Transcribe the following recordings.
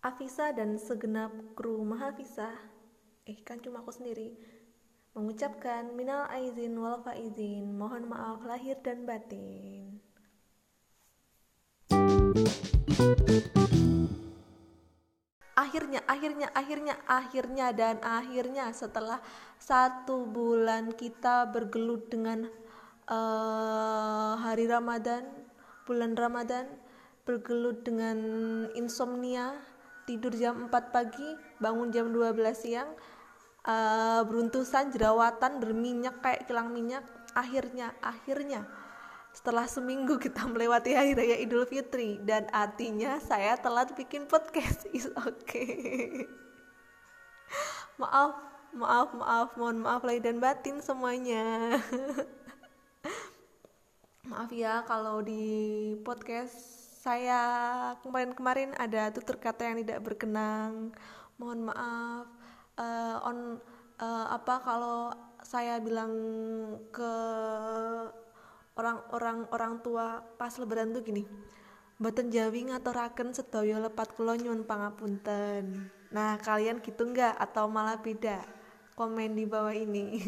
Afisa dan segenap kru Mahavisa, eh kan cuma aku sendiri, mengucapkan minal aizin wal faizin, mohon maaf lahir dan batin. Akhirnya, akhirnya, akhirnya, akhirnya, dan akhirnya setelah satu bulan kita bergelut dengan uh, hari Ramadan, bulan Ramadan, bergelut dengan insomnia, tidur jam 4 pagi bangun jam 12 siang uh, beruntusan jerawatan berminyak kayak kilang minyak. Akhirnya akhirnya setelah seminggu kita melewati hari raya Idul Fitri dan artinya saya telat bikin podcast. Is okay maaf maaf maaf. Mohon maaf lahir dan batin semuanya. Maaf ya kalau di podcast saya kemarin-kemarin ada tutur kata yang tidak berkenang mohon maaf uh, on uh, apa kalau saya bilang ke orang-orang orang tua pas lebaran tuh gini Mboten Jawi ngaturaken sedaya lepat kula nyuwun pangapunten. Nah, kalian gitu enggak atau malah beda? Komen di bawah ini.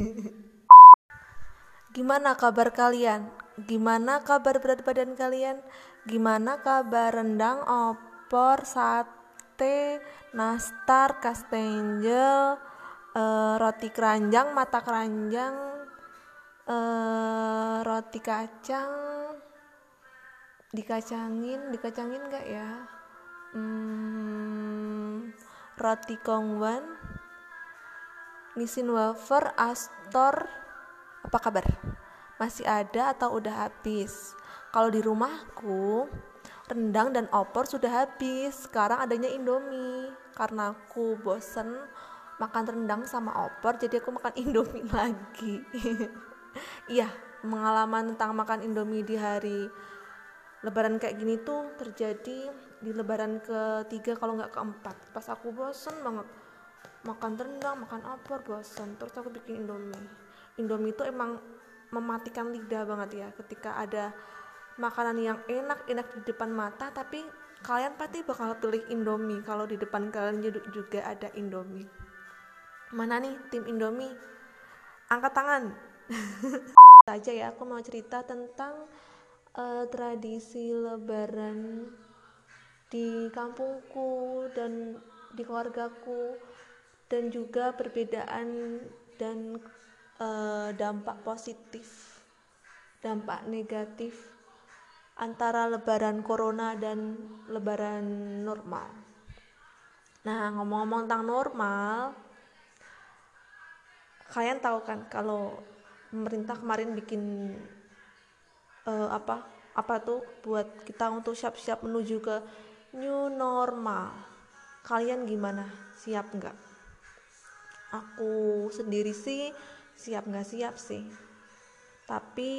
Gimana kabar kalian? Gimana kabar berat badan kalian? Gimana kabar rendang, opor, sate, nastar, kastengel, uh, roti keranjang, mata keranjang, uh, roti kacang, dikacangin, dikacangin gak ya? Hmm, roti kongwan, nisin wafer, astor, apa kabar? Masih ada atau udah habis? Kalau di rumahku, rendang dan opor sudah habis. Sekarang adanya Indomie. Karena aku bosen makan rendang sama opor, jadi aku makan Indomie lagi. Iya, pengalaman tentang makan Indomie di hari Lebaran kayak gini tuh terjadi di Lebaran ketiga kalau nggak keempat. Pas aku bosen banget makan rendang, makan opor, bosen. Terus aku bikin Indomie. Indomie itu emang mematikan lidah banget ya ketika ada makanan yang enak-enak di depan mata tapi kalian pasti bakal pilih Indomie. Kalau di depan kalian juga ada Indomie. Mana nih tim Indomie? Angkat tangan. Saja ya aku mau cerita tentang uh, tradisi lebaran di kampungku dan di keluargaku dan juga perbedaan dan uh, dampak positif dampak negatif antara lebaran corona dan lebaran normal. Nah ngomong-ngomong tentang normal kalian tahu kan kalau pemerintah kemarin bikin uh, apa apa tuh buat kita untuk siap-siap menuju ke new normal. Kalian gimana? Siap nggak? Aku sendiri sih siap nggak siap sih. Tapi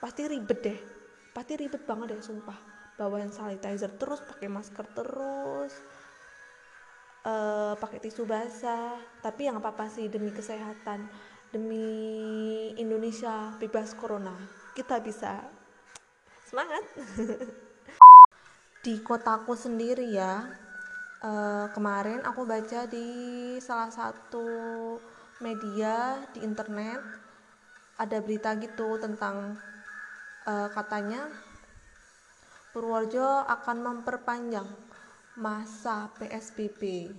pasti ribet deh pasti ribet banget deh sumpah. Bawa sanitizer terus pakai masker terus uh, pakai tisu basah. Tapi yang apa apa sih demi kesehatan demi Indonesia bebas corona kita bisa semangat. Di kotaku sendiri ya uh, kemarin aku baca di salah satu media di internet ada berita gitu tentang uh, katanya Purworejo akan memperpanjang masa PSBB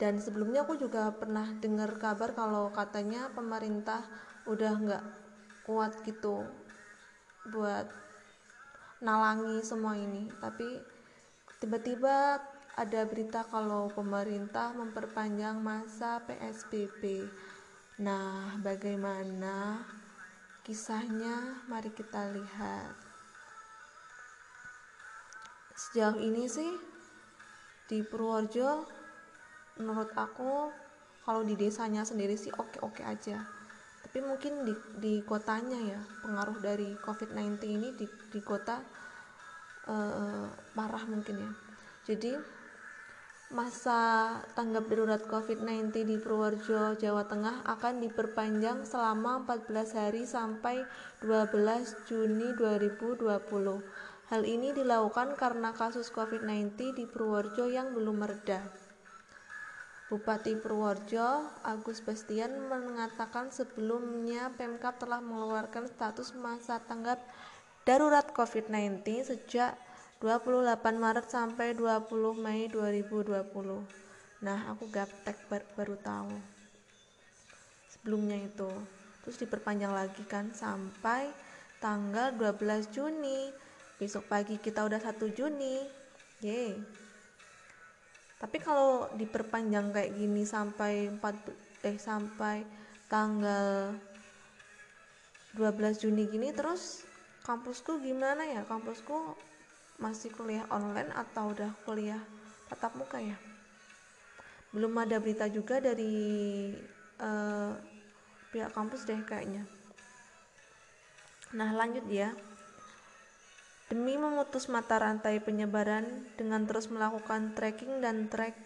dan sebelumnya aku juga pernah dengar kabar kalau katanya pemerintah udah nggak kuat gitu buat nalangi semua ini tapi tiba-tiba ada berita kalau pemerintah memperpanjang masa PSBB. Nah, bagaimana kisahnya? Mari kita lihat. Sejauh ini sih di Purworejo menurut aku kalau di desanya sendiri sih oke-oke aja. Tapi mungkin di di kotanya ya, pengaruh dari COVID-19 ini di di kota uh, parah mungkin ya. Jadi masa tanggap darurat COVID-19 di Purworejo, Jawa Tengah akan diperpanjang selama 14 hari sampai 12 Juni 2020. Hal ini dilakukan karena kasus COVID-19 di Purworejo yang belum mereda. Bupati Purworejo, Agus Bastian mengatakan sebelumnya Pemkap telah mengeluarkan status masa tanggap darurat COVID-19 sejak 28 Maret sampai 20 Mei 2020. Nah, aku gaptek bar baru tahu. Sebelumnya itu. Terus diperpanjang lagi kan sampai tanggal 12 Juni besok pagi kita udah 1 Juni ye tapi kalau diperpanjang kayak gini sampai 4 eh sampai tanggal 12 Juni gini terus kampusku gimana ya kampusku masih kuliah online atau udah kuliah tatap muka ya? Belum ada berita juga dari uh, pihak kampus deh kayaknya. Nah lanjut ya. Demi memutus mata rantai penyebaran dengan terus melakukan tracking dan track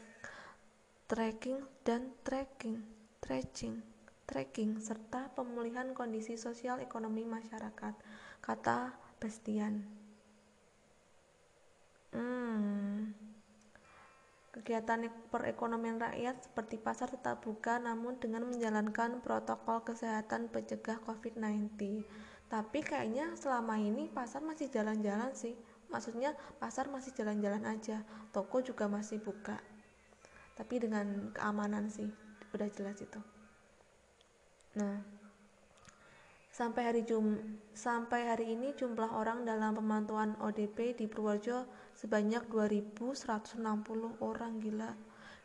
tracking dan tracking, tracing, tracking serta pemulihan kondisi sosial ekonomi masyarakat, kata Bastian. Hmm. Kegiatan perekonomian rakyat seperti pasar tetap buka namun dengan menjalankan protokol kesehatan pencegah COVID-19 tapi kayaknya selama ini pasar masih jalan-jalan sih. Maksudnya pasar masih jalan-jalan aja toko juga masih buka. Tapi dengan keamanan sih udah jelas itu. Nah sampai hari Jum sampai hari ini jumlah orang dalam pemantauan ODP di Purworejo sebanyak 2160 orang gila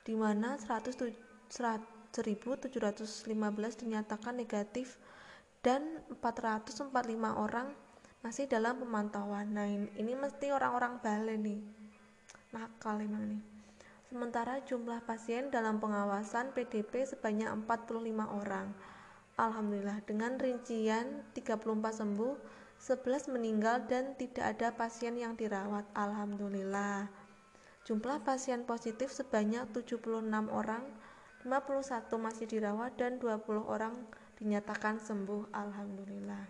di mana 100 1715 dinyatakan negatif dan 445 orang masih dalam pemantauan. Nah, ini, ini mesti orang-orang Bali nih. Nakal emang nih. Sementara jumlah pasien dalam pengawasan PDP sebanyak 45 orang. Alhamdulillah dengan rincian 34 sembuh, 11 meninggal dan tidak ada pasien yang dirawat. Alhamdulillah. Jumlah pasien positif sebanyak 76 orang, 51 masih dirawat dan 20 orang dinyatakan sembuh alhamdulillah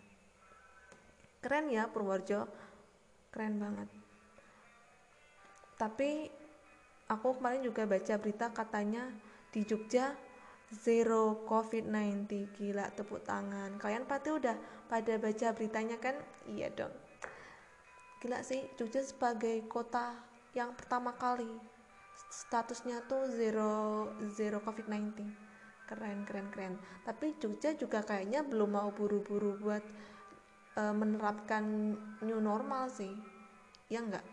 keren ya Purworejo keren banget tapi aku kemarin juga baca berita katanya di Jogja zero COVID-19 gila tepuk tangan. Kalian pasti udah pada baca beritanya kan? Iya dong. Gila sih Jogja sebagai kota yang pertama kali statusnya tuh zero zero COVID-19 keren keren keren. Tapi Jogja juga kayaknya belum mau buru-buru buat e, menerapkan new normal sih. Ya enggak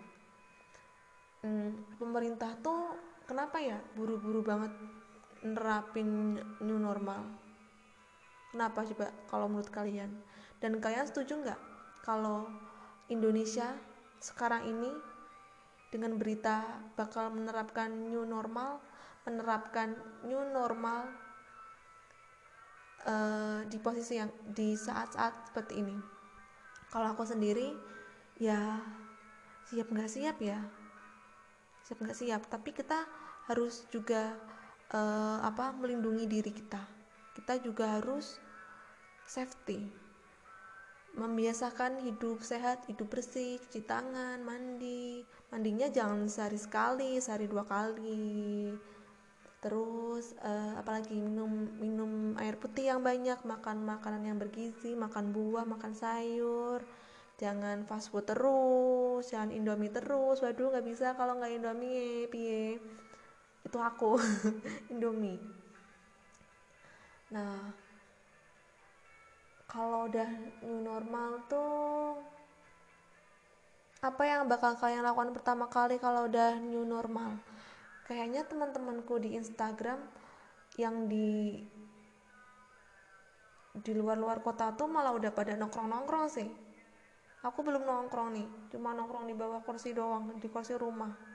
hmm, pemerintah tuh kenapa ya buru-buru banget nerapin new normal. Kenapa coba kalau menurut kalian? Dan kalian setuju nggak kalau Indonesia sekarang ini dengan berita bakal menerapkan new normal menerapkan new normal uh, di posisi yang di saat-saat seperti ini? Kalau aku sendiri ya siap nggak siap ya? Siap nggak siap. Tapi kita harus juga uh, apa melindungi diri kita. Kita juga harus safety. Membiasakan hidup sehat, hidup bersih, cuci tangan, mandi. Mandinya jangan sehari sekali, sehari dua kali. Terus uh, apalagi minum minum air putih yang banyak makan makanan yang bergizi makan buah makan sayur. Jangan fast food terus jangan indomie terus. Waduh nggak bisa kalau nggak indomie pie itu aku indomie. Nah kalau udah new normal tuh apa yang bakal kalian lakukan pertama kali kalau udah new normal? Kayaknya teman-temanku di Instagram yang di di luar-luar kota tuh malah udah pada nongkrong-nongkrong sih. Aku belum nongkrong nih cuma nongkrong di bawah kursi doang di kursi rumah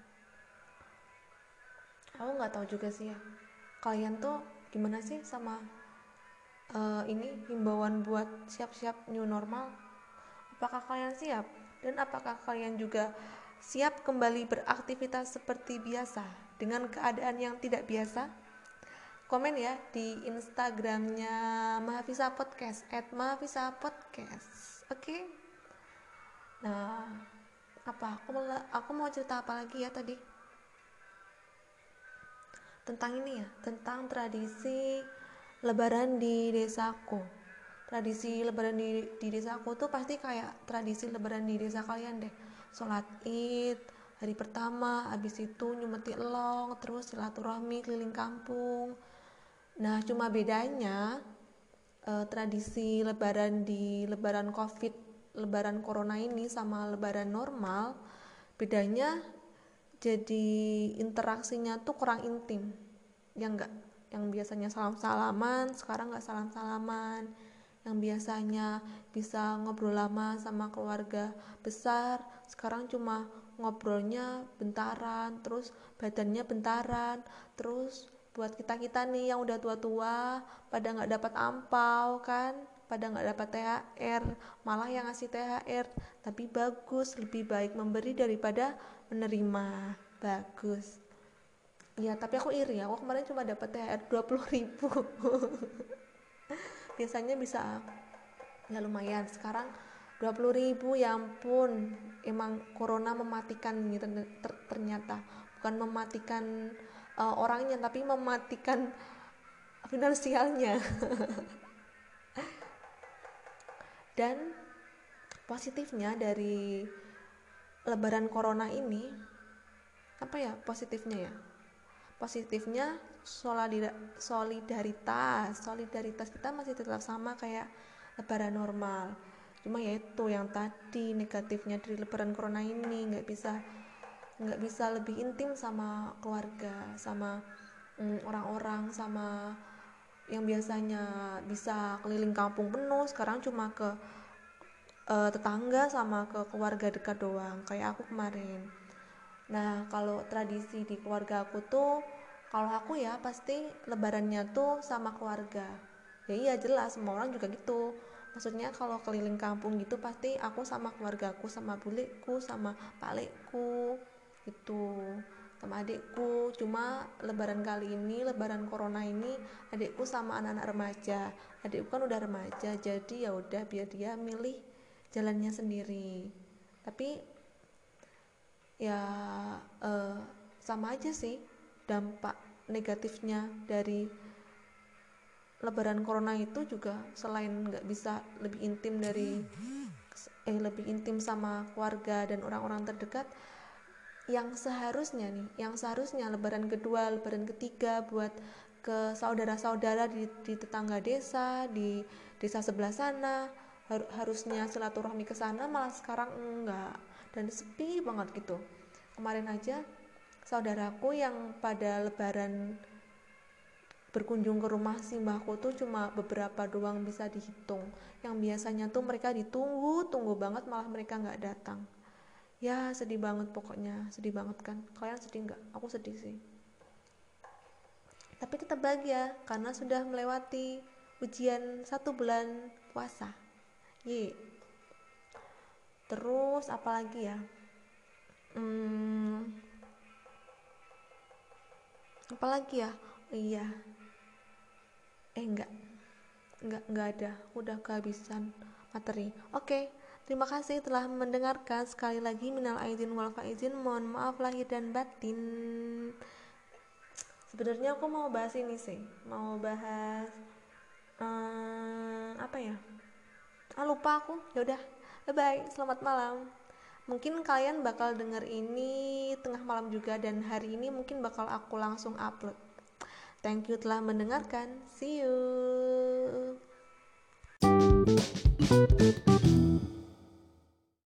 aku nggak tahu juga sih ya. Kalian tuh gimana sih sama uh, ini himbauan buat siap-siap new normal? Apakah kalian siap? Dan apakah kalian juga siap kembali beraktivitas seperti biasa dengan keadaan yang tidak biasa? Komen ya di instagramnya Mahafisa Podcast at Mahafisa Podcast. Oke? Okay? nah apa? Aku mau aku mau cerita apa lagi ya tadi tentang ini ya tentang tradisi lebaran di desaku. Tradisi lebaran di, di desaku tuh pasti kayak tradisi lebaran di desa kalian deh. Sholat id hari pertama habis itu nyumeti elong terus silaturahmi keliling kampung. Nah cuma bedanya eh, tradisi lebaran di lebaran covid lebaran corona ini sama lebaran normal bedanya jadi interaksinya tuh kurang intim yang enggak yang biasanya salam salaman sekarang nggak salam salaman yang biasanya bisa ngobrol lama sama keluarga besar sekarang cuma ngobrolnya bentaran terus badannya bentaran. Terus buat kita kita nih yang udah tua tua pada nggak dapat ampau kan? Pada nggak dapat THR malah yang ngasih THR tapi bagus lebih baik memberi daripada menerima. Bagus. Iya, tapi aku iri. Aku kemarin cuma dapat THR 20 ribu. Biasanya bisa ya lumayan. Sekarang 20 ribu ya ampun. Emang corona mematikan ini ternyata. Bukan mematikan uh, orangnya tapi mematikan finansialnya. Dan positifnya dari lebaran corona ini apa ya positifnya ya? Positifnya solidaritas solidaritas kita masih tetap sama kayak lebaran normal. Cuma ya itu yang tadi negatifnya dari lebaran corona ini nggak bisa nggak bisa lebih intim sama keluarga sama mm, orang-orang mm, sama yang biasanya bisa keliling kampung penuh. Sekarang cuma ke uh, tetangga sama ke keluarga dekat doang kayak aku kemarin Nah, kalau tradisi di keluarga aku tuh, kalau aku ya pasti lebarannya tuh sama keluarga. Ya iya jelas, semua orang juga gitu. Maksudnya kalau keliling kampung gitu pasti aku sama keluargaku, sama bulikku, sama pakleku, gitu sama adikku cuma lebaran kali ini lebaran corona ini adikku sama anak-anak remaja adikku kan udah remaja jadi ya udah biar dia milih jalannya sendiri. Tapi ya uh, sama aja sih dampak negatifnya dari lebaran corona itu juga selain nggak bisa lebih intim dari eh lebih intim sama keluarga dan orang-orang terdekat yang seharusnya nih yang seharusnya lebaran kedua lebaran ketiga buat ke saudara-saudara di, di tetangga desa di desa sebelah sana har, harusnya silaturahmi ke sana malah sekarang enggak. Dan sepi banget gitu. Kemarin aja saudaraku yang pada lebaran berkunjung ke rumah simbahku tuh cuma beberapa doang bisa dihitung. Yang biasanya tuh mereka ditunggu tunggu banget malah mereka nggak datang. Ya sedih banget pokoknya. Sedih banget kan? Kalian sedih nggak aku sedih sih. Tapi tetap bahagia karena sudah melewati ujian satu bulan puasa ye terus apalagi ya? Hmm, apalagi ya? Iya. Eh enggak enggak enggak ada. Udah kehabisan materi. Oke. Terima kasih telah mendengarkan sekali lagi. Minal aidin wal faizin. Mohon maaf lahir dan batin. Sebenarnya aku mau bahas ini sih. Mau bahas um, apa ya ah lupa aku. Yaudah bye bye selamat malam. Mungkin kalian bakal denger ini tengah malam juga dan hari ini mungkin bakal aku langsung upload. Thank you telah mendengarkan. See you.